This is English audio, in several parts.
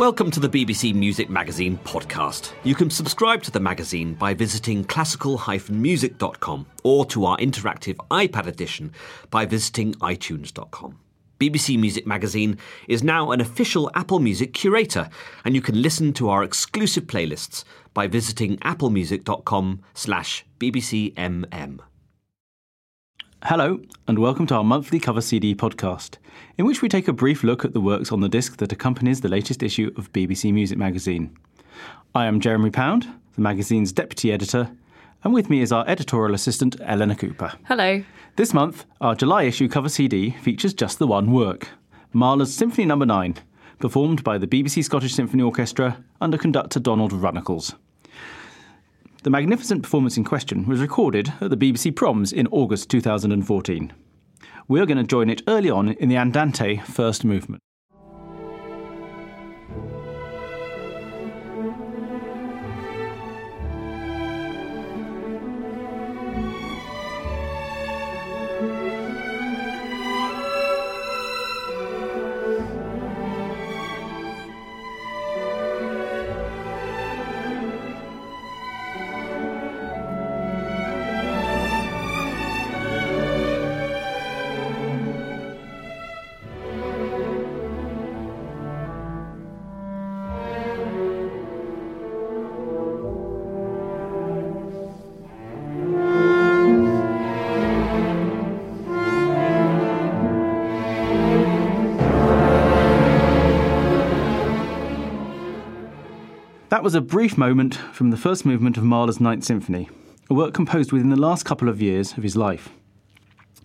Welcome to the BBC Music Magazine podcast. You can subscribe to the magazine by visiting classical-music.com or to our interactive iPad edition by visiting itunes.com. BBC Music Magazine is now an official Apple Music curator, and you can listen to our exclusive playlists by visiting applemusic.com slash bbcmm. Hello, and welcome to our monthly cover CD podcast, in which we take a brief look at the works on the disc that accompanies the latest issue of BBC Music Magazine. I am Jeremy Pound, the magazine's deputy editor, and with me is our editorial assistant, Elinor Cooper. Hello. This month, our July issue cover CD features just the one work Mahler's Symphony No. 9, performed by the BBC Scottish Symphony Orchestra under conductor Donald Runnicles. The magnificent performance in question was recorded at the BBC Proms in August 2014. We're going to join it early on in the Andante first movement. That was a brief moment from the first movement of Mahler's Ninth Symphony, a work composed within the last couple of years of his life.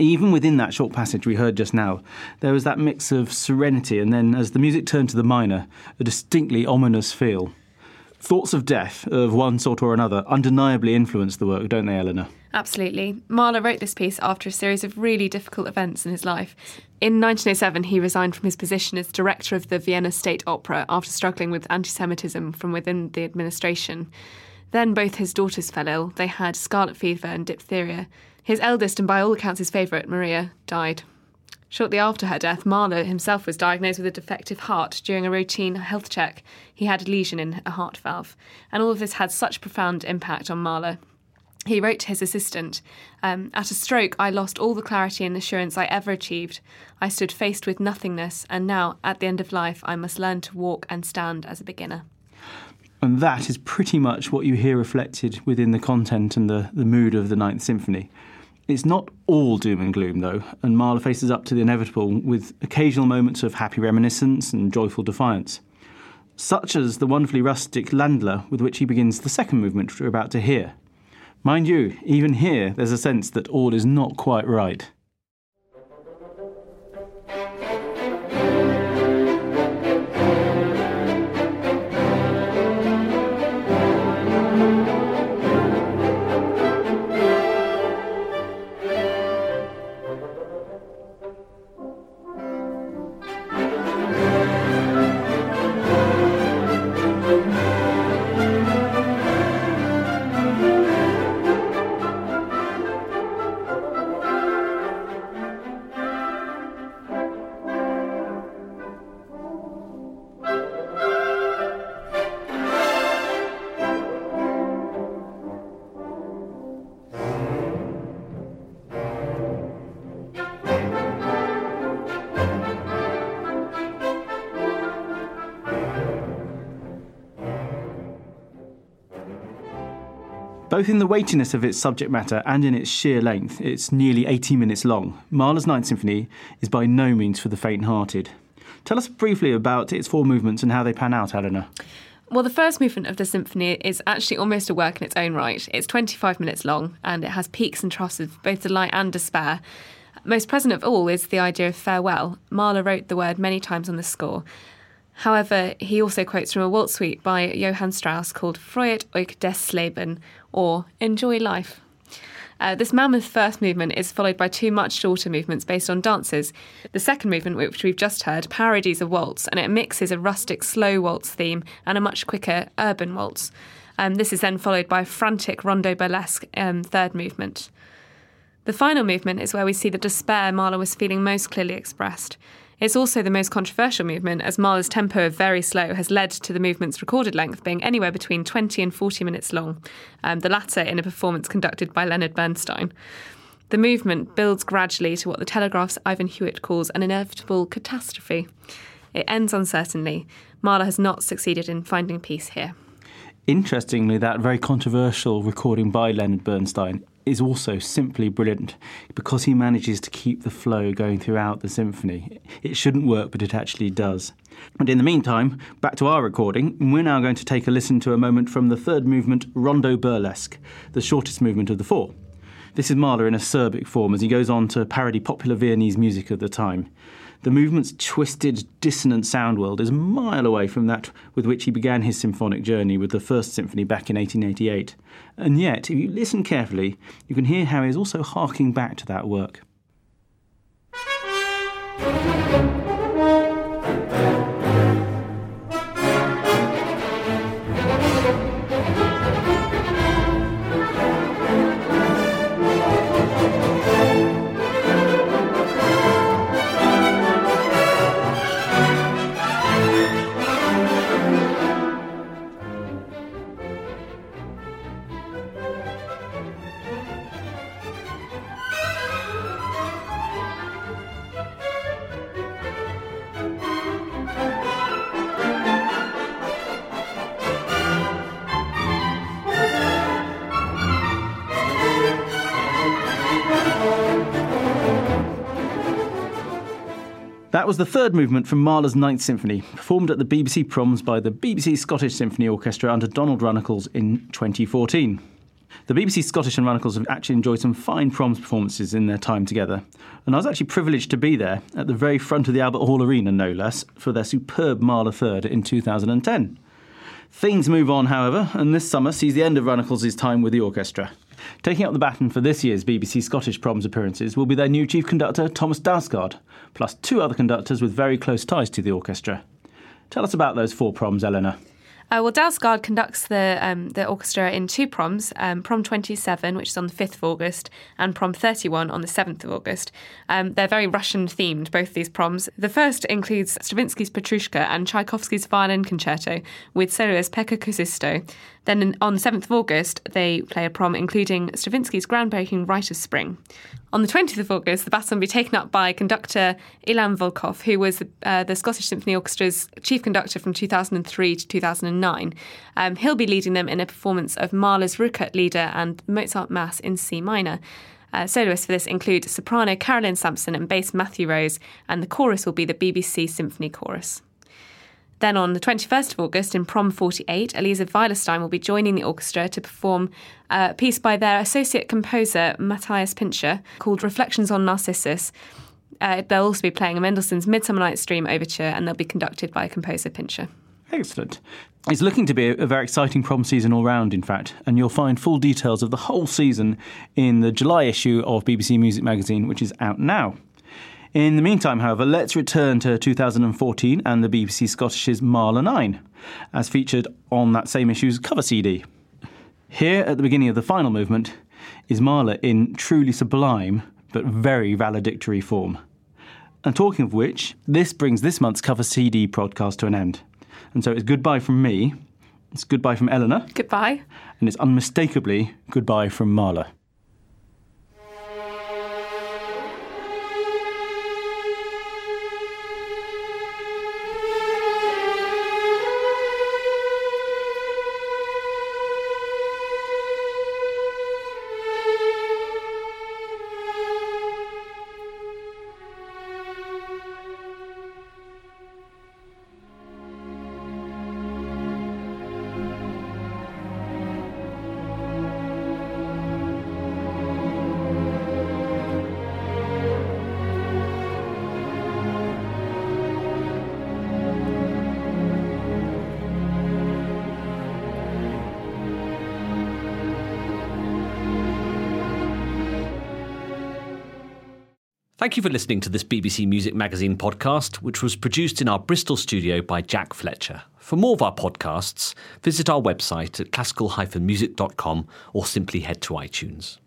Even within that short passage we heard just now, there was that mix of serenity and then, as the music turned to the minor, a distinctly ominous feel. Thoughts of death, of one sort or another, undeniably influenced the work, don't they, Elinor? Absolutely. Mahler wrote this piece after a series of really difficult events in his life. In 1907, he resigned from his position as director of the Vienna State Opera after struggling with anti Semitism from within the administration. Then both his daughters fell ill. They had scarlet fever and diphtheria. His eldest, and by all accounts his favourite, Maria, died. Shortly after her death, Mahler himself was diagnosed with a defective heart. During a routine health check, he had a lesion in a heart valve. And all of this had such profound impact on Mahler he wrote to his assistant um, At a stroke, I lost all the clarity and assurance I ever achieved. I stood faced with nothingness, and now, at the end of life, I must learn to walk and stand as a beginner. And that is pretty much what you hear reflected within the content and the, the mood of the Ninth Symphony. It's not all doom and gloom, though, and Mahler faces up to the inevitable with occasional moments of happy reminiscence and joyful defiance, such as the wonderfully rustic Ländler with which he begins the second movement, we're about to hear. Mind you, even here, there's a sense that all is not quite right. Both in the weightiness of its subject matter and in its sheer length, it's nearly 80 minutes long. Mahler's Ninth Symphony is by no means for the faint hearted. Tell us briefly about its four movements and how they pan out, Elinor. Well, the first movement of the symphony is actually almost a work in its own right. It's 25 minutes long and it has peaks and troughs of both delight and despair. Most present of all is the idea of farewell. Mahler wrote the word many times on the score. However, he also quotes from a waltz suite by Johann Strauss called Freut euch des Leben, or Enjoy Life. Uh, this mammoth first movement is followed by two much shorter movements based on dances. The second movement, which we've just heard, parodies a waltz and it mixes a rustic slow waltz theme and a much quicker urban waltz. Um, this is then followed by a frantic rondo burlesque um, third movement. The final movement is where we see the despair Mahler was feeling most clearly expressed. It's also the most controversial movement, as Mahler's tempo of very slow has led to the movement's recorded length being anywhere between 20 and 40 minutes long, um, the latter in a performance conducted by Leonard Bernstein. The movement builds gradually to what the Telegraph's Ivan Hewett calls an inevitable catastrophe. It ends uncertainly. Mahler has not succeeded in finding peace here. Interestingly, that very controversial recording by Leonard Bernstein is also simply brilliant because he manages to keep the flow going throughout the symphony. It shouldn't work, but it actually does. And in the meantime, back to our recording, we're now going to take a listen to a moment from the third movement, Rondo Burlesque, the shortest movement of the four. This is Mahler in a Serbic form as he goes on to parody popular Viennese music of the time. The movement's twisted, dissonant sound world is a mile away from that with which he began his symphonic journey with the First Symphony back in 1888. And yet, if you listen carefully, you can hear how he is also harking back to that work. That was the third movement from Mahler's Ninth Symphony, performed at the BBC Proms by the BBC Scottish Symphony Orchestra under Donald Runnicles in 2014. The BBC Scottish and Runnicles have actually enjoyed some fine Proms performances in their time together, and I was actually privileged to be there at the very front of the Albert Hall Arena, no less, for their superb Mahler Third in 2010. Things move on, however, and this summer sees the end of Runnicles' time with the orchestra. Taking up the baton for this year's BBC Scottish Proms appearances will be their new chief conductor, Thomas Dausgaard, plus two other conductors with very close ties to the orchestra. Tell us about those four proms, Elinor. Uh, well, Dausgaard conducts the um, the orchestra in two proms, um, Prom 27, which is on the 5th of August, and Prom 31 on the 7th of August. Um, they're very Russian themed, both these proms. The first includes Stravinsky's Petrushka and Tchaikovsky's Violin Concerto with soloist Pekka Kuusisto. Then on the 7th of August, they play a prom including Stravinsky's groundbreaking Rite of Spring. On the 20th of August, the baton will be taken up by conductor Ilan Volkov, who was uh, the Scottish Symphony Orchestra's chief conductor from 2003 to 2009. Um, he'll be leading them in a performance of Mahler's Rückert Lieder and Mozart Mass in C minor. Uh, soloists for this include soprano Carolyn Sampson and bass Matthew Rose, and the chorus will be the BBC Symphony Chorus. Then on the 21st of August in Prom 48, Alisa Weilerstein will be joining the orchestra to perform a piece by their associate composer Matthias Pintscher called Reflections on Narcissus. Uh, they'll also be playing Mendelssohn's Midsummer Night's Dream Overture and they'll be conducted by composer Pintscher. Excellent. It's looking to be a very exciting prom season all round, in fact, and you'll find full details of the whole season in the July issue of BBC Music Magazine, which is out now. In the meantime, however, let's return to 2014 and the BBC Scottish's Mahler 9, as featured on that same issue's cover CD. Here, at the beginning of the final movement, is Mahler in truly sublime but very valedictory form. And talking of which, this brings this month's cover CD podcast to an end. And so it's goodbye from me, it's goodbye from Elinor, Goodbye. and it's unmistakably goodbye from Mahler. Thank you for listening to this BBC Music Magazine podcast, which was produced in our Bristol studio by Jack Fletcher. For more of our podcasts, visit our website at classical-music.com or simply head to iTunes.